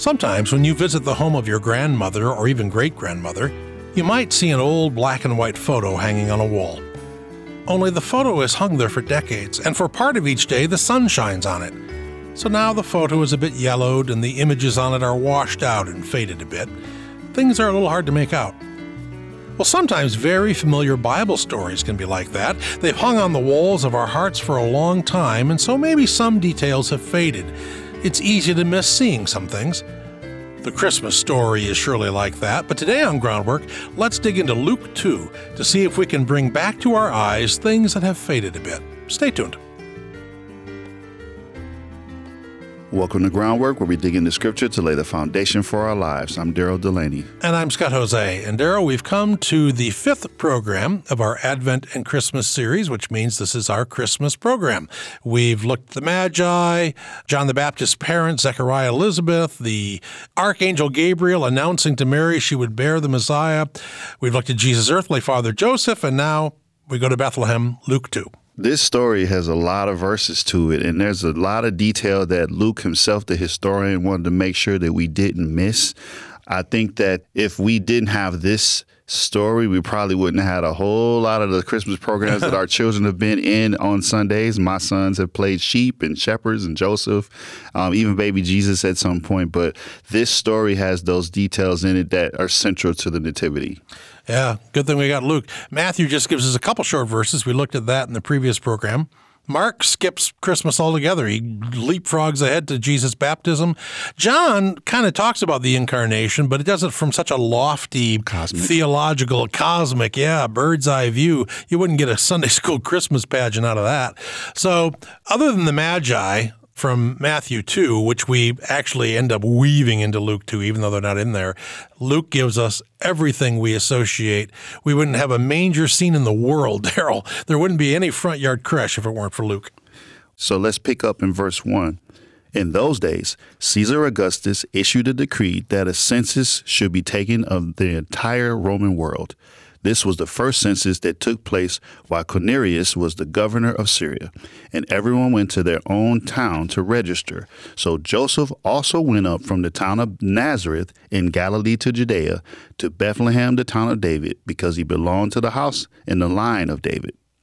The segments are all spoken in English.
Sometimes, when you visit the home of your grandmother or even great grandmother, you might see an old black and white photo hanging on a wall. Only the photo has hung there for decades, and for part of each day the sun shines on it. So now the photo is a bit yellowed and the images on it are washed out and faded a bit. Things are a little hard to make out. Well, sometimes very familiar Bible stories can be like that. They've hung on the walls of our hearts for a long time, and so maybe some details have faded. It's easy to miss seeing some things. The Christmas story is surely like that, but today on Groundwork, let's dig into Luke 2 to see if we can bring back to our eyes things that have faded a bit. Stay tuned. Welcome to Groundwork, where we dig into scripture to lay the foundation for our lives. I'm Daryl Delaney. And I'm Scott Hoezee. And Daryl, we've come to the fifth program of our Advent and Christmas series, which means this is our Christmas program. We've looked at the Magi, John the Baptist's parents, Zechariah Elizabeth, the Archangel Gabriel announcing to Mary she would bear the Messiah. We've looked at Jesus' earthly father, Joseph, and now we go to Bethlehem, Luke 2 this story has a lot of verses to it, and there's a lot of detail that Luke himself, the historian, wanted to make sure that we didn't miss. I think that if we didn't have this story, we probably wouldn't have had a whole lot of the Christmas programs that our children have been in on Sundays. My sons have played sheep and shepherds and Joseph, um, even baby Jesus at some point. But this story has those details in it that are central to the Nativity. Yeah, good thing we got Luke. Matthew just gives us a couple short verses. We looked at that in the previous program. Mark skips Christmas altogether. He leapfrogs ahead to Jesus' baptism. John kind of talks about the incarnation, but it does it from such a lofty, cosmic. theological, cosmic, yeah, bird's eye view. You wouldn't get a Sunday school Christmas pageant out of that. So, other than the Magi, from Matthew 2, which we actually end up weaving into Luke 2, even though they're not in there. Luke gives us everything we associate. We wouldn't have a manger scene in the world, Daryl. There wouldn't be any front yard crèche if it weren't for Luke. So let's pick up in verse 1. In those days, Caesar Augustus issued a decree that a census should be taken of the entire Roman world. This was the first census that took place while Quirinius was the governor of Syria, and everyone went to their own town to register. So Joseph also went up from the town of Nazareth in Galilee to Judea, to Bethlehem, the town of David, because he belonged to the house in the line of David.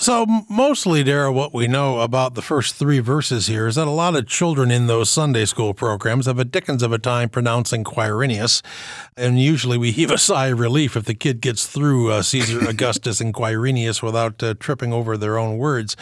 So, mostly, Dara, what we know about the first three verses here is that a lot of children in those Sunday school programs have a dickens of a time pronouncing Quirinius. And usually we heave a sigh of relief if the kid gets through uh, Caesar Augustus and Quirinius without uh, tripping over their own words.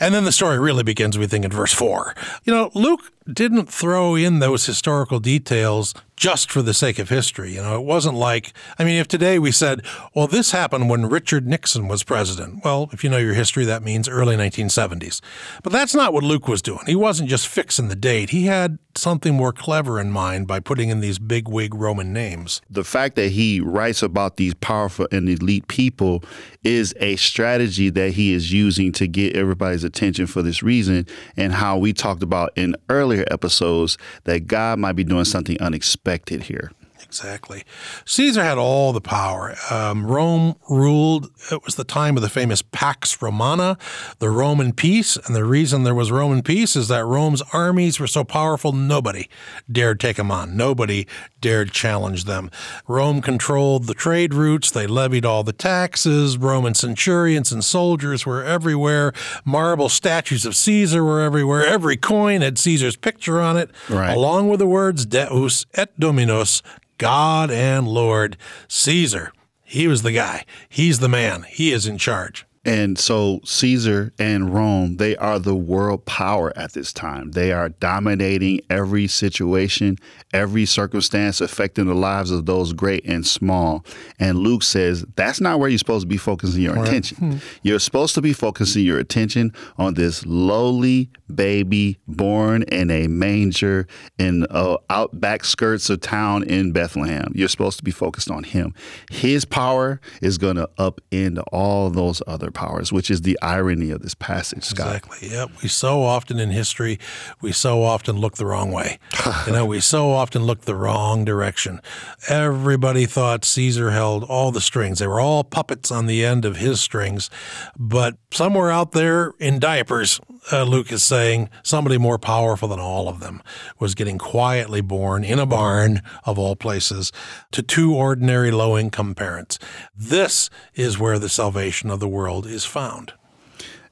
And then the story really begins, we think, in verse 4. You know, Luke didn't throw in those historical details just for the sake of history. You know, it wasn't like, I mean, if today we said, well, this happened when Richard Nixon was president. Well, if you know your history, that means early 1970s. But that's not what Luke was doing. He wasn't just fixing the date. He had something more clever in mind by putting in these big wig Roman names. The fact that he writes about these powerful and elite people is a strategy that he is using to get everybody's attention for this reason, and how we talked about in earlier episodes that God might be doing something unexpected here. Exactly. Caesar had all the power. Um, Rome ruled, it was the time of the famous Pax Romana, the Roman peace. And the reason there was Roman peace is that Rome's armies were so powerful, nobody dared take them on. Nobody dared challenge them. Rome controlled the trade routes, they levied all the taxes. Roman centurions and soldiers were everywhere. Marble statues of Caesar were everywhere. Every coin had Caesar's picture on it, right. along with the words Deus et Dominus God and Lord Caesar. He was the guy. He's the man. He is in charge. And so Caesar and Rome, they are the world power at this time. They are dominating every situation, every circumstance affecting the lives of those great and small. And Luke says that's not where you're supposed to be focusing your right. attention. Hmm. You're supposed to be focusing your attention on this lowly baby born in a manger in uh, outback skirts of town in Bethlehem. You're supposed to be focused on him. His power is going to upend all those other powers, which is the irony of this passage, Scott. Exactly. Yep. We so often in history, we so often look the wrong way. you know, we so often look the wrong direction. Everybody thought Caesar held all the strings. They were all puppets on the end of his strings. But somewhere out there in diapers, uh, Luke is saying somebody more powerful than all of them was getting quietly born in a barn, of all places, to two ordinary low income parents. This is where the salvation of the world is found.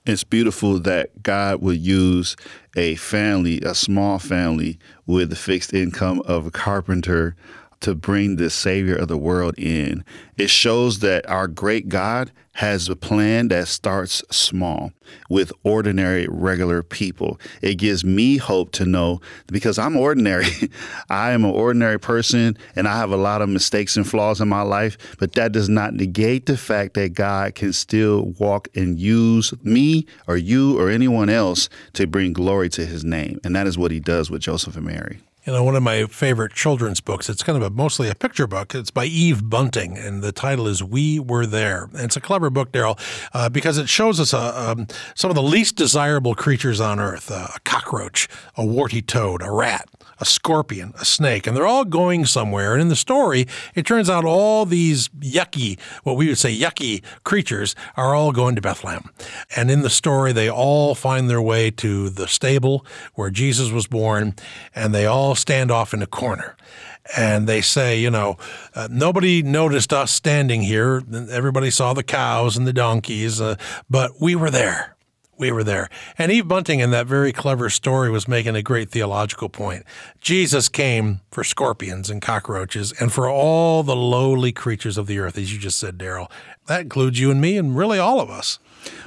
It's beautiful that God would use a family, a small family with the fixed income of a carpenter to bring the Savior of the world in. It shows that our great God has a plan that starts small with ordinary, regular people. It gives me hope to know because I'm ordinary. I am an ordinary person and I have a lot of mistakes and flaws in my life, but that does not negate the fact that God can still walk and use me or you or anyone else to bring glory to his name. And that is what he does with Joseph and Mary. You know, one of my favorite children's books, it's kind of a, mostly a picture book. It's by Eve Bunting, and the title is We Were There. And it's a clever book, Daryl, uh, because it shows us uh, um, some of the least desirable creatures on earth uh, a cockroach, a warty toad, a rat, a scorpion, a snake, and they're all going somewhere. And in the story, it turns out all these yucky, what we would say yucky creatures, are all going to Bethlehem. And in the story, they all find their way to the stable where Jesus was born, and they all stand off in a corner and they say, you know, uh, nobody noticed us standing here. Everybody saw the cows and the donkeys, uh, but we were there we were there. And Eve Bunting, in that very clever story, was making a great theological point. Jesus came for scorpions and cockroaches and for all the lowly creatures of the earth, as you just said, Daryl. That includes you and me and really all of us.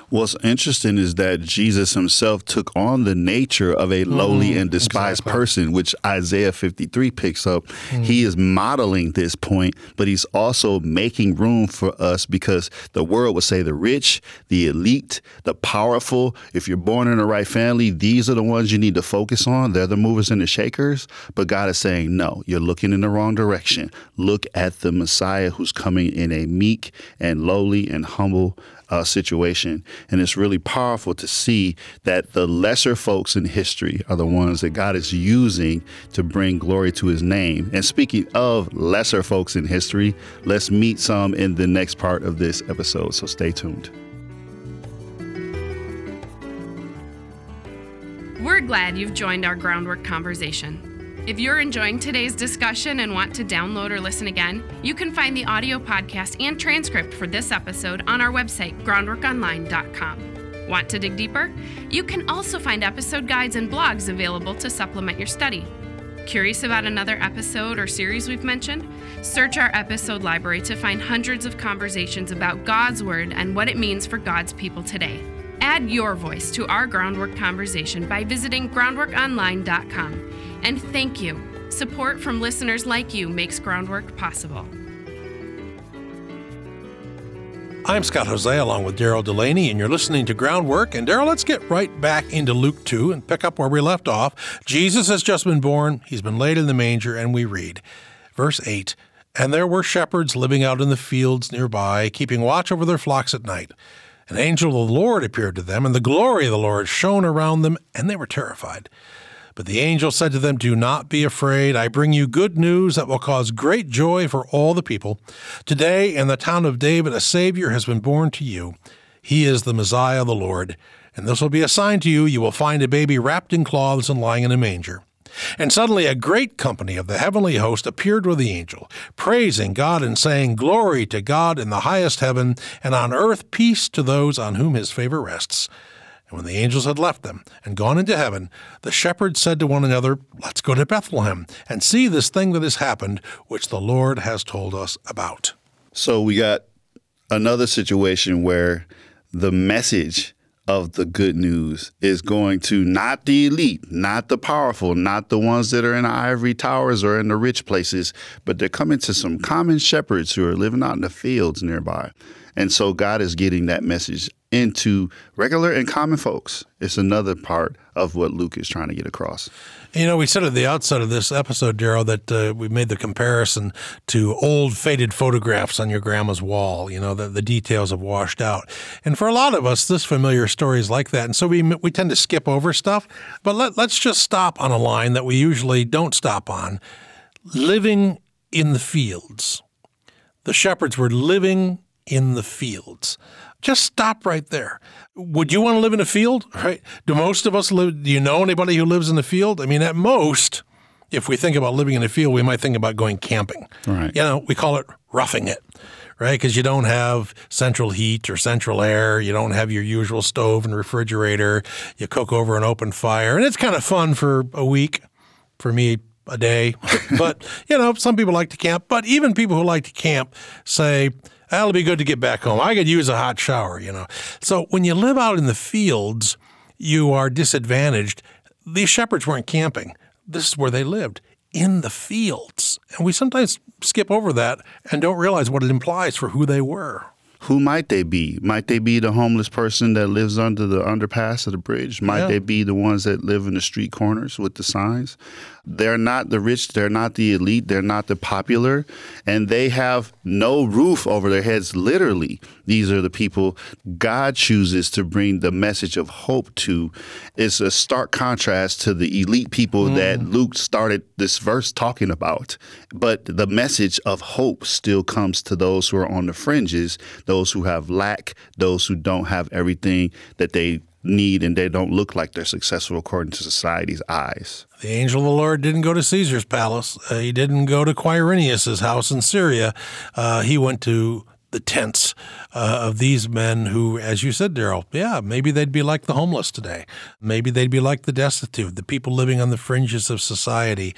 What's interesting is that Jesus himself took on the nature of a lowly mm, and despised exactly. person, which Isaiah 53 picks up. Mm. He is modeling this point, but he's also making room for us because the world would say the rich, the elite, the powerful, if you're born in the right family, these are the ones you need to focus on. They're the movers and the shakers. But God is saying, no, you're looking in the wrong direction. Look at the Messiah who's coming in a meek and lowly and humble uh, situation. And it's really powerful to see that the lesser folks in history are the ones that God is using to bring glory to his name. And speaking of lesser folks in history, let's meet some in the next part of this episode. So stay tuned. We're glad you've joined our groundwork conversation. If you're enjoying today's discussion and want to download or listen again, you can find the audio podcast and transcript for this episode on our website, groundworkonline.com. Want to dig deeper? You can also find episode guides and blogs available to supplement your study. Curious about another episode or series we've mentioned? Search our episode library to find hundreds of conversations about God's Word and what it means for God's people today. Add your voice to our groundwork conversation by visiting groundworkonline.com and thank you. Support from listeners like you makes groundwork possible. I'm Scott Hoezee along with Daryl Delaney, and you're listening to Groundwork. And Daryl, let's get right back into Luke 2 and pick up where we left off. Jesus has just been born, he's been laid in the manger, and we read, verse 8 And there were shepherds living out in the fields nearby, keeping watch over their flocks at night. An angel of the Lord appeared to them, and the glory of the Lord shone around them, and they were terrified. But the angel said to them, Do not be afraid. I bring you good news that will cause great joy for all the people. Today, in the town of David, a Savior has been born to you. He is the Messiah, the Lord. And this will be a sign to you. You will find a baby wrapped in cloths and lying in a manger. And suddenly a great company of the heavenly host appeared with the angel, praising God and saying, Glory to God in the highest heaven, and on earth peace to those on whom his favor rests. And when the angels had left them and gone into heaven, the shepherds said to one another, Let's go to Bethlehem and see this thing that has happened, which the Lord has told us about. So we got another situation where the message of the good news is going to not the elite, not the powerful, not the ones that are in the ivory towers or in the rich places, but they're coming to some common shepherds who are living out in the fields nearby. And so God is getting that message into regular and common folks. It's another part of what Luke is trying to get across. You know, we said at the outset of this episode, Daryl, that uh, we made the comparison to old faded photographs on your grandma's wall. You know, the, the details have washed out. And for a lot of us, this familiar story is like that. And so we, we tend to skip over stuff. But let, let's just stop on a line that we usually don't stop on living in the fields. The shepherds were living in the fields. Just stop right there. Would you want to live in a field? Right? Do most of us live? Do you know anybody who lives in the field? I mean, at most, if we think about living in a field, we might think about going camping. Right. You know, we call it roughing it, right? Because you don't have central heat or central air. You don't have your usual stove and refrigerator. You cook over an open fire, and it's kind of fun for a week. For me, a day. but, you know, some people like to camp. But even people who like to camp say, That'll be good to get back home. I could use a hot shower, you know. So when you live out in the fields, you are disadvantaged. These shepherds weren't camping. This is where they lived in the fields. And we sometimes skip over that and don't realize what it implies for who they were. Who might they be? Might they be the homeless person that lives under the underpass of the bridge? Might Yeah. they be the ones that live in the street corners with the signs? They're not the rich, they're not the elite, they're not the popular, and they have no roof over their heads, literally. These are the people God chooses to bring the message of hope to. It's a stark contrast to the elite people mm. that Luke started this verse talking about. But the message of hope still comes to those who are on the fringes, those who have lack, those who don't have everything that they need and they don't look like they're successful according to society's eyes. The angel of the Lord didn't go to Caesar's palace. Uh, he didn't go to Quirinius' house in Syria. Uh, he went to the tents uh, of these men who, as you said, Daryl, yeah, maybe they'd be like the homeless today. Maybe they'd be like the destitute, the people living on the fringes of society.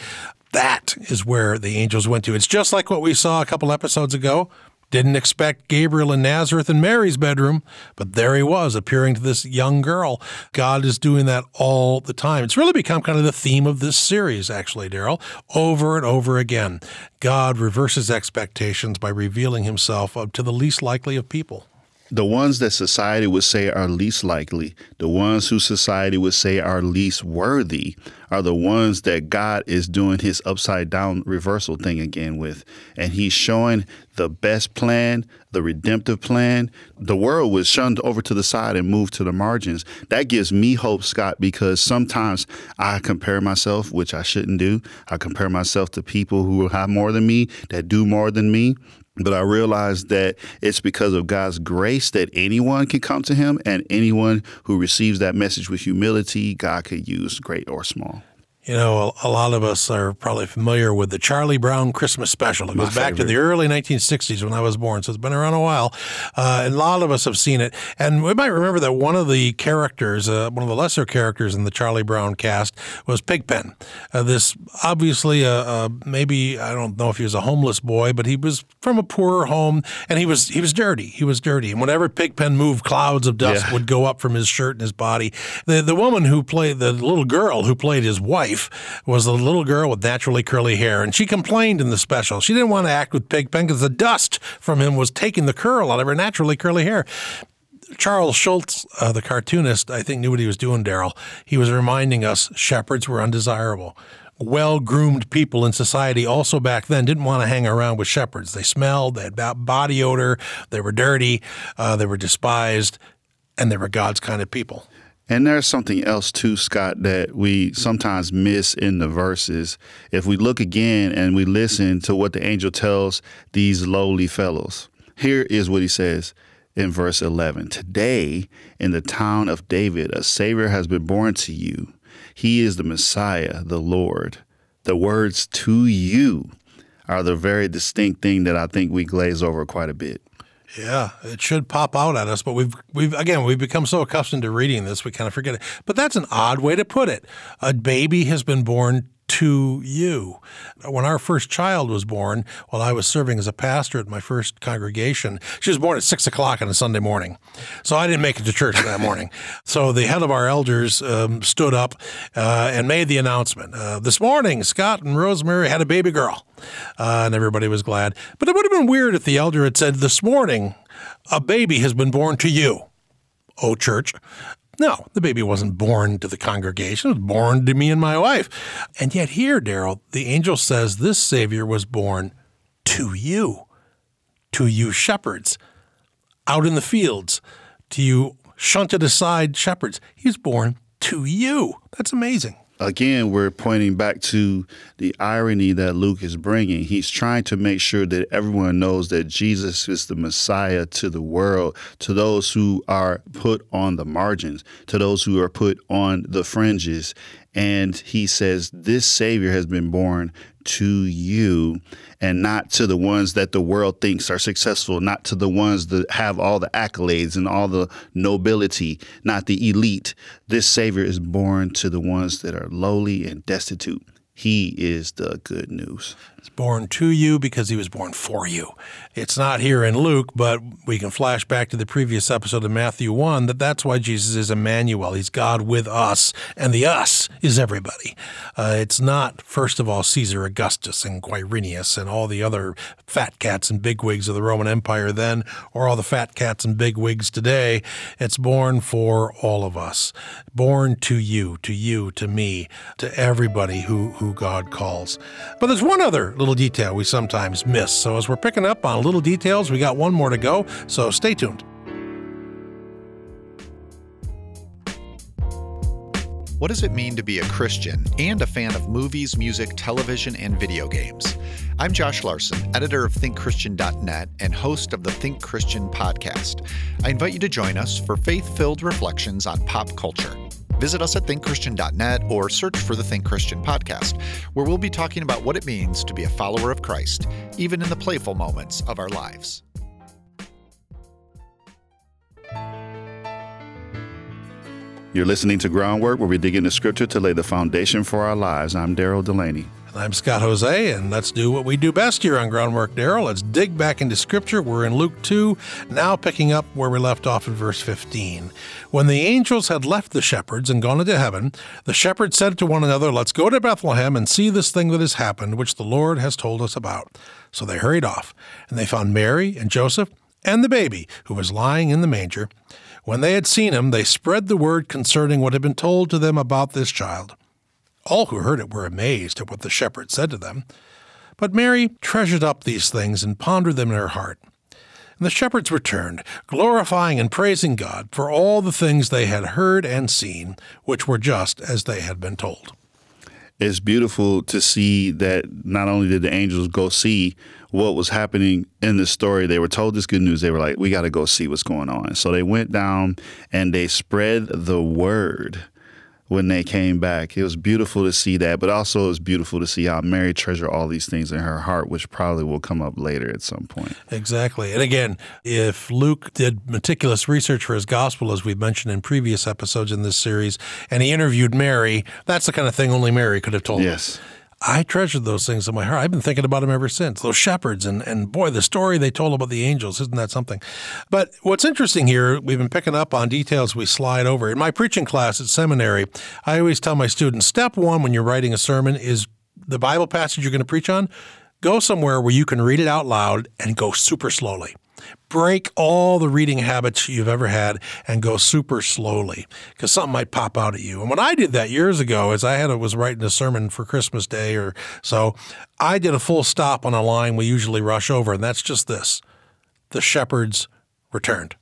That is where the angels went to. It's just like what we saw a couple episodes ago. Didn't expect Gabriel in Nazareth in Mary's bedroom, but there he was appearing to this young girl. God is doing that all the time. It's really become kind of the theme of this series, actually, Daryl, over and over again. God reverses expectations by revealing himself to the least likely of people. The ones that society would say are least likely, the ones who society would say are least worthy, are the ones that God is doing his upside down reversal thing again with. And he's showing the best plan, the redemptive plan. The world was shunned over to the side and moved to the margins. That gives me hope, Scott, because sometimes I compare myself, which I shouldn't do. I compare myself to people who have more than me, that do more than me. But I realize that it's because of God's grace that anyone can come to Him, and anyone who receives that message with humility, God could use, great or small. You know, a, a lot of us are probably familiar with the Charlie Brown Christmas special. It My goes back to the early 1960s when I was born, so it's been around a while. Uh, and a lot of us have seen it. And we might remember that one of the characters, uh, one of the lesser characters in the Charlie Brown cast, was Pigpen. Uh, this obviously, uh, uh, maybe I don't know if he was a homeless boy, but he was from a poorer home, and he was he was dirty. He was dirty, and whenever Pigpen moved, clouds of dust Yeah. would go up from his shirt and his body. The the woman who played the little girl who played his wife was the little girl with naturally curly hair, and she complained in the special. She didn't want to act with Pigpen because the dust from him was taking the curl out of her naturally curly hair. Charles Schulz, uh, the cartoonist, I think knew what he was doing, Daryl. He was reminding us shepherds were undesirable. Well groomed people in society also back then didn't want to hang around with shepherds. They smelled, they had bo- body odor, they were dirty, uh, they were despised, and they were God's kind of people. And there's something else too, Scott, that we sometimes miss in the verses. If we look again and we listen to what the angel tells these lowly fellows, here is what he says in verse 11 Today, in the town of David, a Savior has been born to you. He is the Messiah, the Lord. The words to you are the very distinct thing that I think we glaze over quite a bit. Yeah, it should pop out at us, but we've we've again we've become so accustomed to reading this we kind of forget it. But that's an odd way to put it. A baby has been born to you. When our first child was born, while I was serving as a pastor at my first congregation, she was born at six o'clock on a Sunday morning. So I didn't make it to church that morning. So the head of our elders um, stood up uh, and made the announcement. Uh, this morning, Scott and Rosemary had a baby girl, uh, and everybody was glad. But it would have been weird if the elder had said, This morning, a baby has been born to you. oh church. No, the baby wasn't born to the congregation. It was born to me and my wife. And yet, here, Daryl, the angel says this Savior was born to you, to you shepherds out in the fields, to you shunted aside shepherds. He's born to you. That's amazing again, we're pointing back to the irony that Luke is bringing. He's trying to make sure that everyone knows that Jesus is the Messiah to the world, to those who are put on the margins, to those who are put on the fringes. And he says, This Savior has been born to you and not to the ones that the world thinks are successful, not to the ones that have all the accolades and all the nobility, not the elite. This Savior is born to the ones that are lowly and destitute. He is the good news. Born to you because he was born for you. It's not here in Luke, but we can flash back to the previous episode of Matthew 1 that that's why Jesus is Emmanuel. He's God with us, and the us is everybody. Uh, it's not, first of all, Caesar Augustus and Quirinius and all the other fat cats and bigwigs of the Roman Empire then, or all the fat cats and bigwigs today. It's born for all of us, born to you, to you, to me, to everybody who, who God calls. But there's one other little detail we sometimes miss. So as we're picking up on little details. We got one more to go, so stay tuned. What does it mean to be a Christian and a fan of movies, music, television, and video games? I'm Josh Larsen, editor of ThinkChristian.net and host of the Think Christian podcast. I invite you to join us for faith filled reflections on pop culture. Visit us at thinkchristian.net or search for the Think Christian podcast, where we'll be talking about what it means to be a follower of Christ, even in the playful moments of our lives. You're listening to Groundwork, where we dig into scripture to lay the foundation for our lives. I'm Daryl Delaney. I'm Scott Hoezee, and let's do what we do best here on Groundwork, Daryl. Let's dig back into Scripture. We're in Luke 2, now picking up where we left off in verse 15. When the angels had left the shepherds and gone into heaven, the shepherds said to one another, Let's go to Bethlehem and see this thing that has happened, which the Lord has told us about. So they hurried off, and they found Mary and Joseph and the baby, who was lying in the manger. When they had seen him, they spread the word concerning what had been told to them about this child. All who heard it were amazed at what the shepherd said to them. But Mary treasured up these things and pondered them in her heart. And the shepherds returned, glorifying and praising God for all the things they had heard and seen, which were just as they had been told. It's beautiful to see that not only did the angels go see what was happening in the story, they were told this good news. They were like, we got to go see what's going on. So they went down and they spread the word when they came back. It was beautiful to see that, but also it was beautiful to see how Mary treasured all these things in her heart, which probably will come up later at some point. Exactly. And again, if Luke did meticulous research for his gospel, as we've mentioned in previous episodes in this series, and he interviewed Mary, that's the kind of thing only Mary could have told yes. Him. I treasured those things in my heart. I've been thinking about them ever since. Those shepherds and and boy, the story they told about the angels, isn't that something? But what's interesting here, we've been picking up on details we slide over. In my preaching class at seminary, I always tell my students, step 1 when you're writing a sermon is the Bible passage you're going to preach on, go somewhere where you can read it out loud and go super slowly break all the reading habits you've ever had and go super slowly because something might pop out at you. And when I did that years ago, as I had a, was writing a sermon for Christmas Day or so, I did a full stop on a line we usually rush over, and that's just this: the shepherds returned.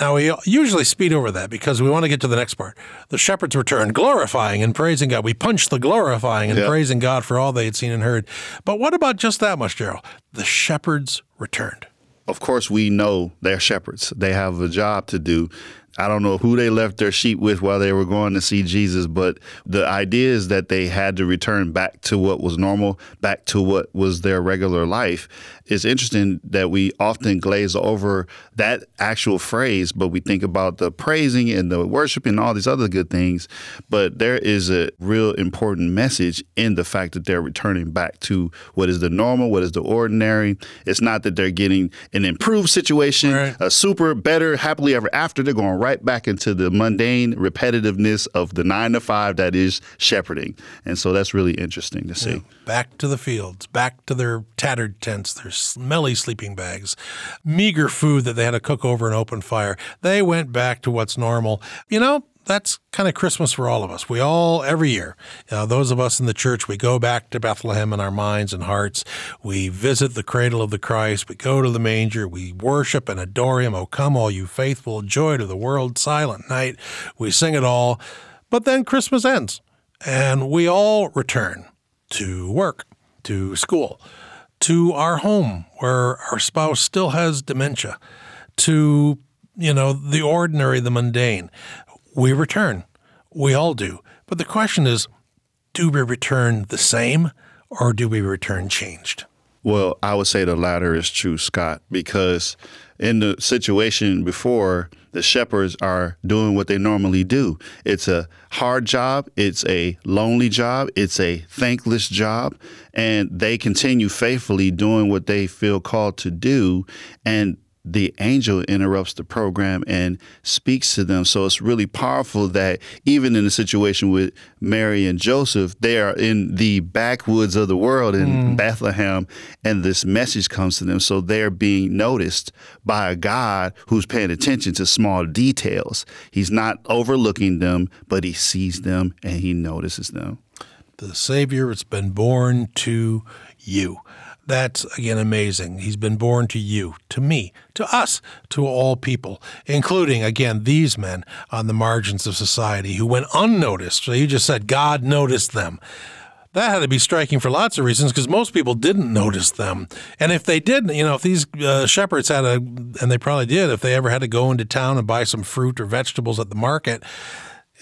Now, we usually speed over that because we want to get to the next part. The shepherds returned, glorifying and praising God. We punched the glorifying and yep. praising God for all they had seen and heard. But what about just that much, Gerald? The shepherds returned of course, we know they're shepherds. They have a job to do. I don't know who they left their sheep with while they were going to see Jesus, but the idea is that they had to return back to what was normal, back to what was their regular life. It's interesting that we often glaze over that actual phrase, but we think about the praising and the worshiping and all these other good things. But there is a real important message in the fact that they're returning back to what is the normal, what is the ordinary. It's not that they're getting an improved situation, right. a super, better, happily ever after. They're going right right back into the mundane repetitiveness of the nine to five that is shepherding. And so that's really interesting to see. Yeah. Back to the fields, back to their tattered tents, their smelly sleeping bags, meager food that they had to cook over an open fire. They went back to what's normal. You know, that's kind of Christmas for all of us. We all, every year, know, those of us in the church, we go back to Bethlehem in our minds and hearts. We visit the cradle of the Christ. We go to the manger. We worship and adore him. Oh, come, all you faithful, joy to the world, silent night. We sing it all. But then Christmas ends and we all return to work, to school, to our home where our spouse still has dementia, to you know, the ordinary, the mundane we return. We all do. But the question is do we return the same or do we return changed? Well, I would say the latter is true, Scott, because in the situation before, the shepherds are doing what they normally do. It's a hard job, it's a lonely job, it's a thankless job, and they continue faithfully doing what they feel called to do. And the angel interrupts the program and speaks to them. So it's really powerful that even in a situation with Mary and Joseph, they are in the backwoods of the world in mm. Bethlehem, and this message comes to them. So they're being noticed by a God who's paying attention to small details. He's not overlooking them, but he sees them and he notices them. The Savior has been born to you. That's again amazing. He's been born to you, to me, to us, to all people, including again these men on the margins of society who went unnoticed. So you just said God noticed them. That had to be striking for lots of reasons because most people didn't notice them. And if they didn't, you know, if these uh, shepherds had a, and they probably did, if they ever had to go into town and buy some fruit or vegetables at the market,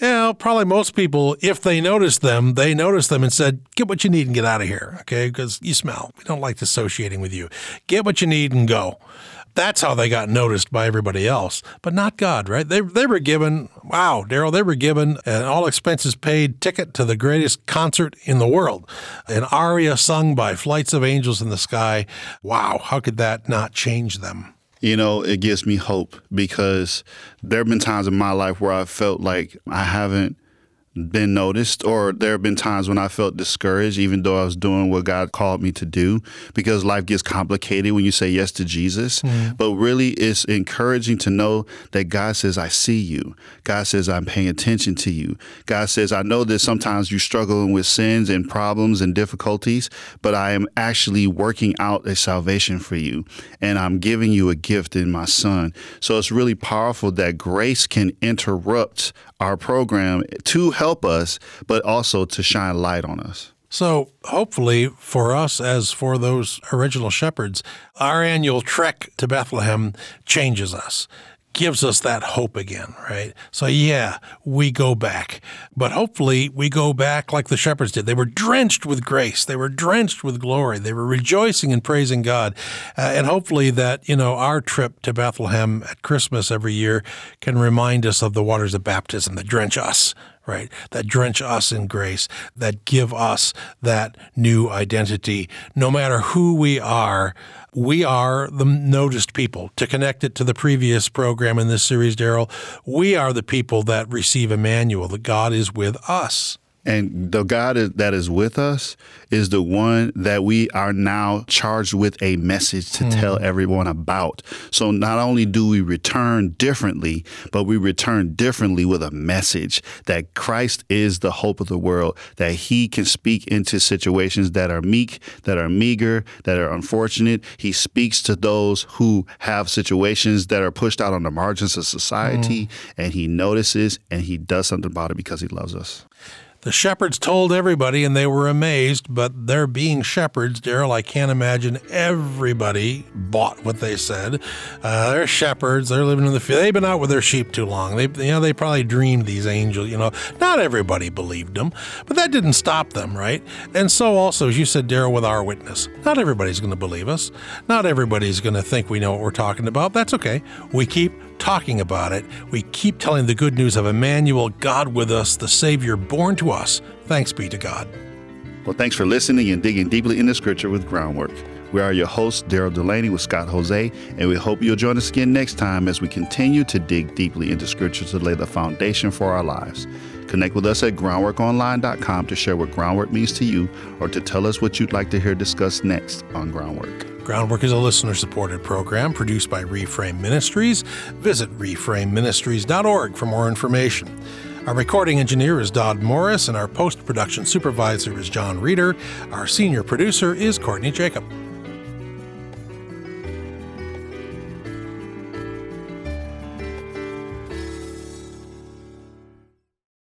yeah, probably most people, if they noticed them, they noticed them and said, Get what you need and get out of here, okay? Because you smell. We don't like associating with you. Get what you need and go. That's how they got noticed by everybody else, but not God, right? They, they were given, wow, Daryl, they were given an all expenses paid ticket to the greatest concert in the world, an aria sung by flights of angels in the sky. Wow, how could that not change them? You know, it gives me hope because there have been times in my life where I felt like I haven't been noticed, or there have been times when I felt discouraged, even though I was doing what God called me to do, because life gets complicated when you say yes to Jesus. Mm-hmm. But really, it's encouraging to know that God says, I see you. God says, I'm paying attention to you. God says, I know that sometimes you're struggling with sins and problems and difficulties, but I am actually working out a salvation for you, and I'm giving you a gift in my son. So it's really powerful that grace can interrupt our program to help us, but also to shine light on us. So, hopefully, for us, as for those original shepherds, our annual trek to Bethlehem changes us gives us that hope again, right? So, yeah, we go back. But hopefully, we go back like the shepherds did. They were drenched with grace, they were drenched with glory, they were rejoicing and praising God. Uh, and hopefully, that, you know, our trip to Bethlehem at Christmas every year can remind us of the waters of baptism that drench us, right? That drench us in grace, that give us that new identity. No matter who we are, we are the noticed people. To connect it to the previous program in this series, Daryl, we are the people that receive Emmanuel, that God is with us. And the God that is with us is the one that we are now charged with a message to mm. tell everyone about. So not only do we return differently, but we return differently with a message that Christ is the hope of the world, that he can speak into situations that are meek, that are meager, that are unfortunate. He speaks to those who have situations that are pushed out on the margins of society, mm. and he notices and he does something about it because he loves us. The shepherds told everybody, and they were amazed, but they're being shepherds, Daryl. I can't imagine everybody bought what they said. Uh, they're shepherds. They're living in the field. They've been out with their sheep too long. They, you know, they probably dreamed these angels. You know, not everybody believed them, but that didn't stop them, right? And so, also, as you said, Daryl, with our witness, not everybody's going to believe us. Not everybody's going to think we know what we're talking about. That's okay. We keep talking about it. We keep telling the good news of Emmanuel, God with us, the Savior born to us. Thanks be to God. Well, thanks for listening and digging deeply into Scripture with Groundwork. We are your hosts, Daryl Delaney with Scott Hoezee, and we hope you'll join us again next time as we continue to dig deeply into Scripture to lay the foundation for our lives. Connect with us at groundworkonline.com to share what groundwork means to you or to tell us what you'd like to hear discussed next on Groundwork. Groundwork is a listener supported program produced by Reframe Ministries. Visit reframeministries.org for more information. Our recording engineer is Dodd Morris, and our post production supervisor is John Reeder. Our senior producer is Courtney Jacob.